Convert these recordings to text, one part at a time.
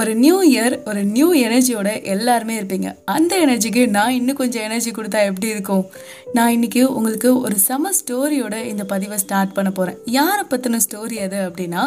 ஒரு new year ஒரு new எனர்ஜியோட எல்லாருமே இருப்பீங்க. அந்த எனர்ஜிக்கு நான் இன்னும் கொஞ்சம் எனர்ஜி கொடுத்தா எப்படி இருக்கும்? நான் இன்னைக்கு உங்களுக்கு ஒரு செம ஸ்டோரியோட இந்த பதிவை ஸ்டார்ட் பண்ண போகிறேன் யாரை பற்றின ஸ்டோரி அது அப்படின்னா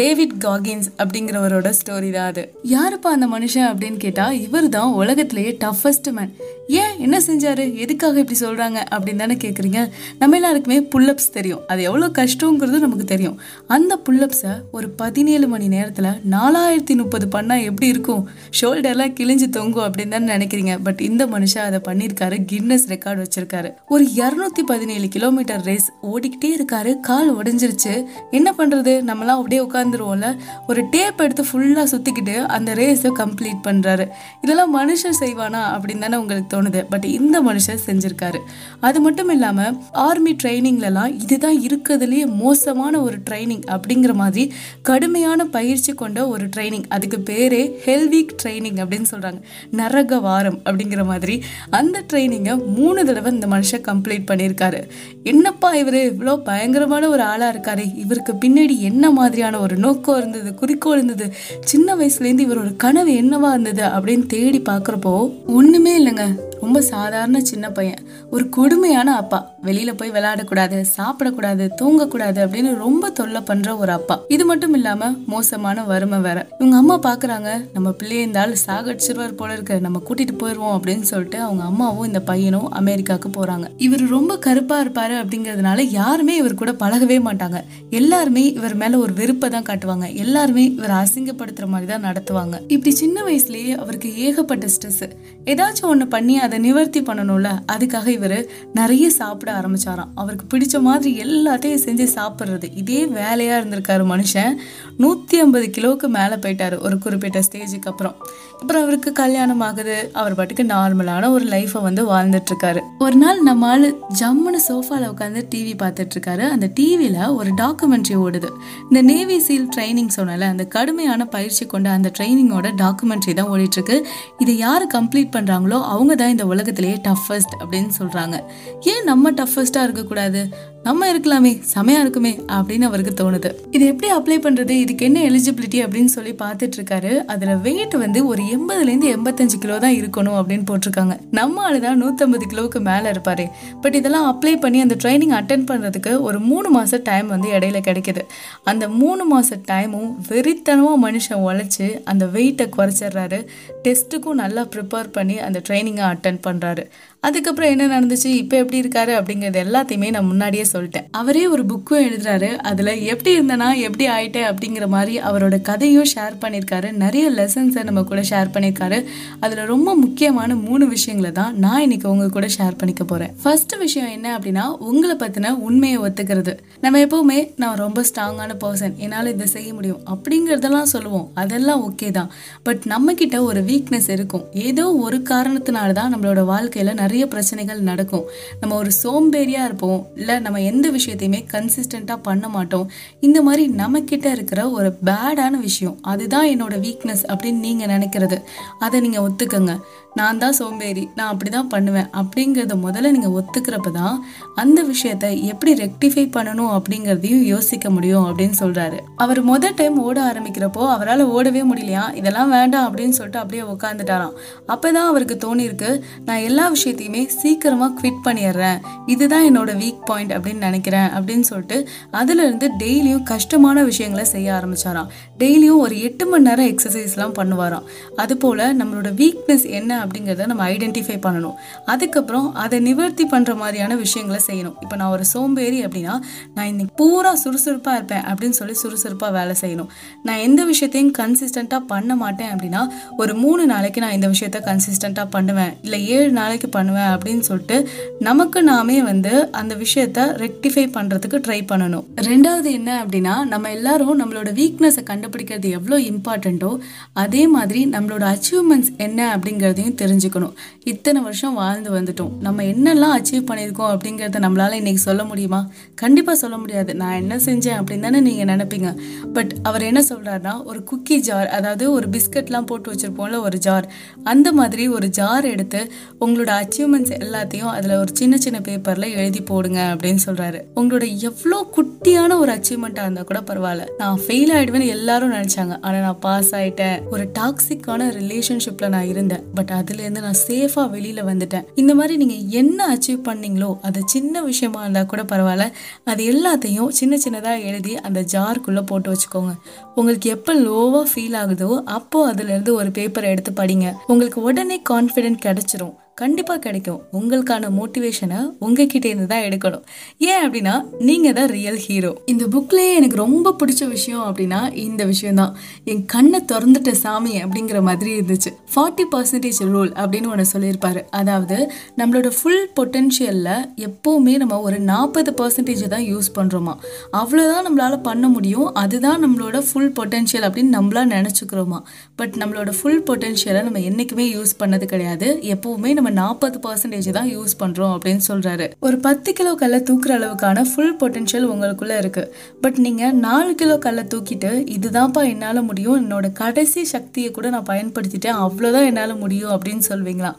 டேவிட் காகின்ஸ் அப்படிங்கிறவரோட ஸ்டோரி தான் அது. யாருப்பா அந்த மனுஷன் அப்படின்னு கேட்டால் இவர் தான் உலகத்திலேயே டஃபஸ்ட் மேன் ஏன்? என்ன செஞ்சார்? எதுக்காக இப்படி சொல்கிறாங்க அப்படின்னு தானே கேட்குறீங்க நம்ம எல்லாருக்குமே புல்லப்ஸ் தெரியும். அது எவ்வளோ கஷ்டங்கிறது நமக்கு தெரியும். அந்த புல்லப்ஸை ஒரு பதினேழு மணி நேரத்தில் நாலாயிரத்தி முப்பது பண்ணால் எப்படி இருக்கும்? ஷோல்டர்லாம் கிழிஞ்சு தொங்கும் அப்படின்னு தானே நினைக்கிறீங்க. பட் இந்த மனுஷன் அதை பண்ணியிருக்காரு. கின்னஸ் ரெக்கார்டு வச்சிருக்காரு. ஒரு இரநூத்தி பதினேழு கிலோமீட்டர் ரேஸ் ஓடிக்கிட்டே இருக்காரு. கால் உடஞ்சிருச்சு. என்ன பண்ணுறது நம்மலாம் அப்படியே உட்காந்துருவோம்ல ஒரு டேப் எடுத்து ஃபுல்லாக சுற்றிக்கிட்டு அந்த ரேஸை கம்ப்ளீட் பண்ணுறாரு இதெல்லாம் மனுஷன் செய்வானா அப்படின்னு தானே உங்களுக்கு தோணுது. பட் இந்த மனுஷன் செஞ்சிருக்காரு. அது மட்டும் இல்லாமல் ஆர்மி ட்ரைனிங்லலாம் இதுதான் இருக்கிறதுலேயே மோசமான ஒரு ட்ரைனிங் அப்படிங்கிற மாதிரி கடுமையான பயிற்சி கொண்ட ஒரு ட்ரைனிங் அதுக்கு பேரே ஹெல்வீக் ட்ரைனிங் அப்படின்னு சொல்கிறாங்க நரக வாரம் அப்படிங்கிற மாதிரி. அந்த ட்ரைனிங்கை மூணு தடவை இந்த மனுஷன் கம்ப்ளீட் பண்ணியிருக்காரு. என்னப்பா இவரு? இவ்வளோ பயங்கரமான ஒரு ஆளாக இருக்காரு. இவருக்கு பின்னாடி என்ன மாதிரியான ஒரு நோக்கம் இருந்தது குறிக்கோள் இருந்தது? சின்ன வயசுலேருந்து இவரோட கனவு என்னவா இருந்தது அப்படின்னு தேடி பார்க்குறப்போ ஒன்றுமே இல்லைங்க. ரொம்ப சாதாரண சின்ன பையன். ஒரு கொடுமையான அப்பா. வெளியில போய் விளையாடக்கூடாது சாப்பிடக்கூடாது தூங்கக்கூடாது அப்படின்னு ரொம்ப தொல்லை பண்ற ஒரு அப்பா. இது மட்டும் இல்லாம மோசமான வறுமை வேற. இவங்க அம்மா பாக்குறாங்க நம்ம பிள்ளைய இந்த ஆள் சாகடிச்சிருவார் போல இருக்கு நம்ம கூட்டிட்டு போயிருவோம் அப்படின்னு சொல்லிட்டு அவங்க அம்மாவும் இந்த பையனும் அமெரிக்காவுக்கு போறாங்க. இவர் ரொம்ப கருப்பா இருப்பாரு அப்படிங்கிறதுனால யாருமே இவர் கூட பழகவே மாட்டாங்க. எல்லாருமே இவர் மேல ஒரு வெறுப்பை தான் காட்டுவாங்க. எல்லாருமே இவர் அசிங்கப்படுத்துற மாதிரி தான் நடத்துவாங்க. இப்படி சின்ன வயசுலயே அவருக்கு ஏகப்பட்ட ஸ்ட்ரெஸ் ஏதாச்சும் ஒண்ணு பண்ணி அதை அதை நிவர்த்தி பண்ணணும்ல? அதுக்காக இவர் நிறைய சாப்பிட ஆரம்பிச்சாராம். அவருக்கு பிடிச்ச மாதிரி எல்லாத்தையும் செஞ்சு சாப்பிட்றது. இதே வேலையாக இருந்திருக்காரு மனுஷன். நூற்றி ஐம்பது கிலோவுக்கு மேலே போயிட்டார் ஒரு குறிப்பிட்ட ஸ்டேஜுக்கு அப்புறம். அப்புறம் அவருக்கு கல்யாணம் ஆகுது. அவர் பாட்டுக்கு நார்மலான ஒரு லைஃப்பை வந்து வாழ்ந்துட்டுருக்காரு. ஒரு நாள் நம்ம ஆள் ஜம்முன்னு சோஃபாவில் உட்காந்து டிவி பார்த்துட்ருக்காரு அந்த டிவியில் ஒரு டாக்குமெண்ட்ரி ஓடுது. இந்த நேவி சீல் ட்ரைனிங் சொன்னல அந்த கடுமையான பயிற்சி கொண்ட அந்த ட்ரைனிங்கோட டாக்குமெண்ட்ரி தான் ஓடிட்டுருக்கு. இதை யார் கம்ப்ளீட் பண்ணுறாங்களோ அவங்க தான் இந்த உலகத்திலேயே டஃபஸ்ட் அப்படின்னு சொல்கிறாங்க ஏன் நம்ம டஃபஸ்ட்டாக இருக்கக்கூடாது? நம்ம இருக்கலாமே செமையாக இருக்குமே அப்படின்னு அவருக்கு தோணுது. இது எப்படி அப்ளை பண்ணுறது இதுக்கு என்ன எலிஜிபிலிட்டி அப்படின்னு சொல்லி பார்த்துட்டு இருக்காரு. வெயிட் வந்து ஒரு எண்பதுலேருந்து எண்பத்தஞ்சு கிலோ தான் இருக்கணும் அப்படின்னு போட்டிருக்காங்க. நம்ம ஆளுதான் நூற்றம்பது கிலோவுக்கு மேலே இருப்பார். பட் இதெல்லாம் அப்ளை பண்ணி அந்த ட்ரைனிங் அட்டன் பண்ணுறதுக்கு ஒரு மூணு மாதம் டைம் வந்து இடையில கிடைக்குது. அந்த மூணு மாத டைமும் வெறித்தனமாக மனுஷன் உழைச்சி அந்த வெயிட்டை குறைச்சிட்றாரு. டெஸ்ட்டுக்கும் நல்லா ப்ரிப்பேர் பண்ணி அந்த ட்ரைனிங்கை அட்டன் பண்றாரு. அதுக்கப்புறம் என்ன நடந்துச்சு? இப்போ எப்படி இருக்காரு? அப்படிங்கிறது எல்லாத்தையுமே நான் முன்னாடியே சொல்லிட்டேன். அவரே ஒரு புக்கும் எழுதுறாரு. அதில் எப்படி இருந்தனா எப்படி ஆயிட்டேன் அப்படிங்கிற மாதிரி அவரோட கதையும் ஷேர் பண்ணியிருக்காரு. நிறைய லெசன்ஸை நம்ம கூட ஷேர் பண்ணியிருக்காரு. அதில் ரொம்ப முக்கியமான மூணு விஷயங்களை தான் நான் இன்னைக்கு உங்க கூட ஷேர் பண்ணிக்க போறேன். ஃபர்ஸ்ட் விஷயம் என்ன அப்படின்னா உங்களை பற்றின உண்மையை ஒத்துக்கிறது. நம்ம எப்பவுமே நான் ரொம்ப ஸ்ட்ராங்கான பர்சன் என்னால் இதை செய்ய முடியும். அப்படிங்கிறதெல்லாம் சொல்லுவோம். அதெல்லாம் ஓகே தான். பட் நம்ம கிட்ட ஒரு வீக்னஸ் இருக்கும். ஏதோ ஒரு காரணத்தினால தான் நம்மளோட வாழ்க்கையில் நிறைய பிரச்சனைகள் நடக்கும். நம்ம ஒரு சோம்பேறியாக இருப்போம். இல்லை நம்ம எந்த விஷயத்தையுமே கன்சிஸ்டண்ட்டாக பண்ண மாட்டோம். இந்த மாதிரி நம்மக்கிட்ட இருக்கிற ஒரு பேடான விஷயம் அதுதான் என்னோட வீக்னஸ் அப்படின்னு நீங்கள் நினைக்கிறது. அதை நீங்கள் ஒத்துக்கங்க. நான் தான் சோம்பேறி நான் அப்படி தான் பண்ணுவேன் அப்படிங்கிறத முதல்ல நீங்கள் ஒத்துக்கிறப்ப தான் அந்த விஷயத்த எப்படி ரெக்டிஃபை பண்ணணும் அப்படிங்கிறதையும் யோசிக்க முடியும் அப்படின்னு சொல்கிறாரு அவர் முதல் டைம் ஓட ஆரம்பிக்கிறப்போ அவரால் ஓடவே முடியலையா? இதெல்லாம் வேண்டாம் அப்படின்னு சொல்லிட்டு அப்படியே உட்காந்துட்டாராம் அப்போ தான் அவருக்கு தோணியிருக்கு நான் எல்லா விஷயத்தையும் சீக்கிரமாக குவிட் பண்ணிடுறேன். இதுதான் என்னோட வீக் பாயிண்ட் அப்படின்னு நினைக்கிறேன் அப்படின்னு சொல்லிட்டு அதுலேருந்து டெய்லியும் கஷ்டமான விஷயங்களை செய்ய ஆரம்பிச்சாராம். டெய்லியும் ஒரு எட்டு மணி நேரம் எக்ஸசைஸ்லாம் பண்ணுவாராம். அதுபோல் நம்மளோட வீக்னஸ் என்ன அப்படிங்கிறத நம்ம ஐடென்டிஃபை பண்ணணும். அதுக்கப்புறம் அதை நிவர்த்தி பண்ணுற மாதிரியான விஷயங்களை செய்யணும். இப்போ நான் ஒரு சோம்பேறி அப்படின்னா நான் இன்னைக்கு பூரா சுறுசுறுப்பாக இருப்பேன் அப்படின்னு சொல்லி சுறுசுறுப்பாக வேலை செய்யணும். நான் எந்த விஷயத்தையும் கன்சிஸ்டண்ட்டாக பண்ண மாட்டேன் அப்படின்னா ஒரு மூணு நாளைக்கு நான் இந்த விஷயத்த கன்சிஸ்டண்ட்டாக பண்ணுவேன். இல்லை ஏழு நாளைக்கு பண்ணுவேன். அப்படின்னு சொல்லிட்டு நமக்கு நாமே வந்து அந்த விஷயத்த ரெக்டிஃபை பண்ணுறதுக்கு ட்ரை பண்ணணும். ரெண்டாவது என்ன அப்படின்னா நம்ம எல்லாரும் நம்மளோட வீக்னஸை கண்டுபிடிக்கிறது எவ்வளோ இம்பார்ட்டண்ட்டோ அதே மாதிரி நம்மளோட அச்சீவ்மெண்ட்ஸ் என்ன அப்படிங்கிறதையும் தெரிஞ்சுக்கணும். இத்தனை வருஷம் வாழ்ந்து வந்துட்டோம். நம்ம என்னெல்லாம் அச்சீவ் பண்ணியிருக்கோம் அப்படிங்கிறத நம்மளால இன்னைக்கு சொல்ல முடியுமா? கண்டிப்பாக சொல்ல முடியாது. நான் என்ன செஞ்சேன் அப்படின்னு தானே நீங்கள் நினைப்பீங்க. பட் அவர் என்ன சொல்கிறாருன்னா ஒரு குக்கி ஜார் அதாவது ஒரு பிஸ்கட்லாம் போட்டு வச்சுருப்போம்ல ஒரு ஜார் அந்த மாதிரி ஒரு ஜார் எடுத்து உங்களோட அச்சீவ் அச்சீவ்மெண்ட்ஸ் எல்லாத்தையும் அதில் ஒரு சின்ன சின்ன பேப்பரில் எழுதி போடுங்க அப்படின்னு சொல்கிறாரு உங்களோட எவ்வளோ குட்டியான ஒரு அச்சீவ்மெண்ட்டாக இருந்தால் கூட பரவாயில்ல. நான் ஃபெயில் ஆகிடுவேன்னு எல்லாரும் நினச்சாங்க. ஆனால் நான் பாஸ் ஆகிட்டேன் ஒரு டாக்ஸிக்கான ரிலேஷன்ஷிப்பில் நான் இருந்தேன். பட் அதுலேருந்து நான் சேஃபாக வெளியில் வந்துட்டேன். இந்த மாதிரி நீங்கள் என்ன அச்சீவ் பண்ணீங்களோ அது சின்ன விஷயமா இருந்தால் கூட பரவாயில்ல. அது எல்லாத்தையும் சின்ன சின்னதாக எழுதி அந்த ஜார்க்குள்ளே போட்டு வச்சுக்கோங்க. உங்களுக்கு எப்போ லோவாக ஃபீல் ஆகுதோ அப்போ அதுலேருந்து ஒரு பேப்பரை எடுத்து படிங்க. உங்களுக்கு உடனே கான்ஃபிடென்ட் கிடைச்சிரும். கண்டிப்பாக கிடைக்கும். உங்களுக்கான மோட்டிவேஷனை உங்ககிட்ட இருந்து தான் எடுக்கணும். ஏன் அப்படின்னா நீங்கள் தான் ரியல் ஹீரோ இந்த புக்லேயே எனக்கு ரொம்ப பிடிச்ச விஷயம் அப்படின்னா இந்த விஷயம் தான். என் கண்ணை திறந்துட்ட சாமி அப்படிங்கிற மாதிரி இருந்துச்சு. ஃபார்ட்டி பர்சன்டேஜ் ரூல் அப்படின்னு ஒன்று சொல்லியிருப்பாரு. அதாவது நம்மளோட ஃபுல் பொட்டென்ஷியலில் எப்போவுமே நம்ம ஒரு நாற்பது பர்சன்டேஜ் தான் யூஸ் பண்ணுறோமா அவ்வளோதான் நம்மளால் பண்ண முடியும். அதுதான் நம்மளோட ஃபுல் பொட்டென்ஷியல் அப்படின்னு நம்மளா நினச்சிக்கிறோமா? பட் நம்மளோட ஃபுல் பொட்டென்ஷியலை நம்ம என்றைக்குமே யூஸ் பண்ணது கிடையாது. எப்போவுமே நம்ம நாற்பது பர்சன்டேஜ் தான் யூஸ் பண்ணுறோம் அப்படின்னு சொல்கிறாரு ஒரு பத்து கிலோ கல்லை தூக்குற அளவுக்கான ஃபுல் பொட்டென்ஷியல் உங்களுக்குள்ளே இருக்குது பட் நீங்கள் நாலு கிலோ கல்லை தூக்கிட்டு இதுதான்ப்பா என்னால் முடியும் என்னோட கடைசி சக்தியை கூட நான் பயன்படுத்திட்டேன் அவ்வளோதான் என்னால் முடியும் அப்படின்னு சொல்வீங்களா?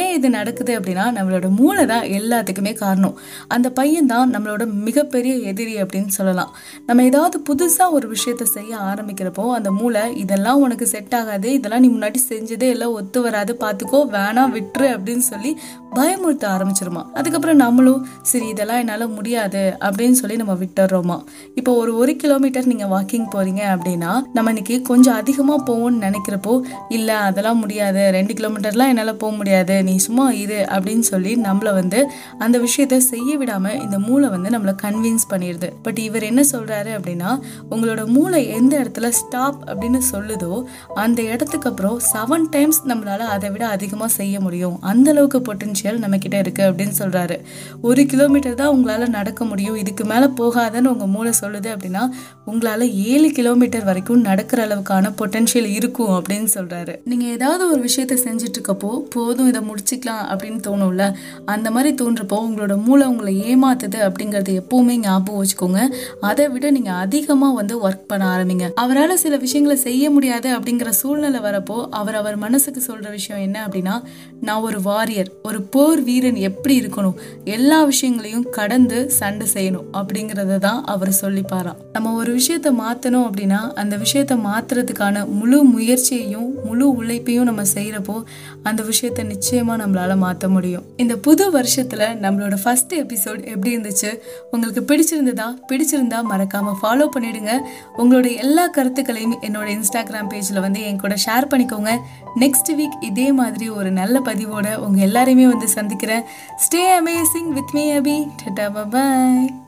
ஏன் இது நடக்குது அப்படின்னா நம்மளோட மூளை தான் எல்லாத்துக்குமே காரணம். அந்த பையன் தான் நம்மளோட மிகப்பெரிய எதிரி அப்படின்னு சொல்லலாம். நம்ம ஏதாவது புதுசாக ஒரு விஷயத்த செய்ய ஆரம்பிக்கிறப்போ அந்த மூளை இதெல்லாம் உனக்கு செட் ஆகாது இதெல்லாம் நீ முன்னாடி செஞ்சதே எல்லாம் ஒத்து வராது பார்த்துக்கோ வேணாம் விட்டுரு அப்படின்னு சொல்லி பயமுறுத்த ஆரம்பிச்சிருமா. அதுக்கப்புறம் நம்மளும் சரி இதெல்லாம் என்னால் முடியாது அப்படின்னு சொல்லி நம்ம விட்டுறோமா. இப்போ ஒரு ஒரு கிலோமீட்டர் நீங்கள் வாக்கிங் போகிறீங்க அப்படின்னா நம்ம இன்னைக்கு கொஞ்சம் அதிகமாக போவோம்னு நினைக்கிறப்போ இல்லை அதெல்லாம் முடியாது. ரெண்டு கிலோமீட்டர்லாம் என்னால் போக முடியாது. நீ சும்மா இரு அப்படின்னு சொல்லி நம்மளை வந்து அந்த விஷயத்த செய்ய விடாமல் இந்த மூளை வந்து நம்மளை கன்வின்ஸ் பண்ணிடுது. பட் இவர் என்ன சொல்கிறாரு அப்படின்னா உங்களோட மூளை எந்த இடத்துல ஸ்டாப் அப்படின்னு சொல்லுதோ அந்த இடத்துக்கு அப்புறம் செவன் டைம்ஸ் நம்மளால் அதை விட அதிகமாக செய்ய முடியும். அந்த அளவுக்கு பொட்டென்ஷியல் நம்ம கிட்ட இருக்கு அப்படின்னு சொல்றாரு. ஒரு கிலோமீட்டர் தான் உங்களால நடக்க முடியும். இதுக்கு மேல போகாதன்னு உங்க மூளை சொல்லுது அப்படின்னா உங்களால ஏழு கிலோமீட்டர் வரைக்கும் நடக்கிற அளவுக்கான பொட்டென்ஷியல் இருக்கும் அப்படின்னு சொல்றாரு. நீங்க ஏதாவது ஒரு விஷயத்த செஞ்சுட்டு இருக்கப்போ போதும் இதை முடிச்சுக்கலாம் அப்படின்னு தோணும்ல அந்த மாதிரி தோன்றப்போ உங்களோட மூளை உங்களை ஏமாத்துது அப்படிங்கறது எப்பவுமே ஞாபகம் வச்சுக்கோங்க. அதை விட நீங்க அதிகமா வந்து ஒர்க் பண்ண ஆரம்பிங்க. அவரால் சில விஷயங்களை செய்ய முடியாது அப்படிங்கிற சூழ்நிலை வரப்போ அவர் அவர் மனசுக்கு சொல்ற விஷயம் என்ன அப்படின்னா நான் ஒரு வாரியர் ஒரு போர் வீரன் எப்படி இருக்கணும் எல்லா விஷயங்களையும் கடந்து சண்டை செய்யணும் அப்படிங்கறத தான் அவர் சொல்லிப்பாராம் நம்ம ஒரு விஷயத்த மாத்தணும் அப்படின்னா அந்த விஷயத்த மாத்துறதுக்கான முழு முயற்சியையும் முழு உழைப்பையும் நம்ம செய்யறப்போ அந்த விஷயத்த நிச்சயமா நம்மளால மாற்ற முடியும். இந்த புது வருஷத்துல நம்மளோட ஃபர்ஸ்ட் எபிசோட் எப்படி இருந்துச்சு உங்களுக்கு பிடிச்சிருந்ததா பிடிச்சிருந்தா மறக்காம ஃபாலோ பண்ணிடுங்க. உங்களோட எல்லா கருத்துக்களையும் என்னோட இன்ஸ்டாகிராம் பேஜ்ல வந்து என் கூட ஷேர் பண்ணிக்கோங்க. நெக்ஸ்ட் வீக் இதே மாதிரி ஒரு நல்ல பதிவோட உங்க எல்லாரையுமே வந்து சந்திக்கிறேன். Stay amazing with me Abhi tata bye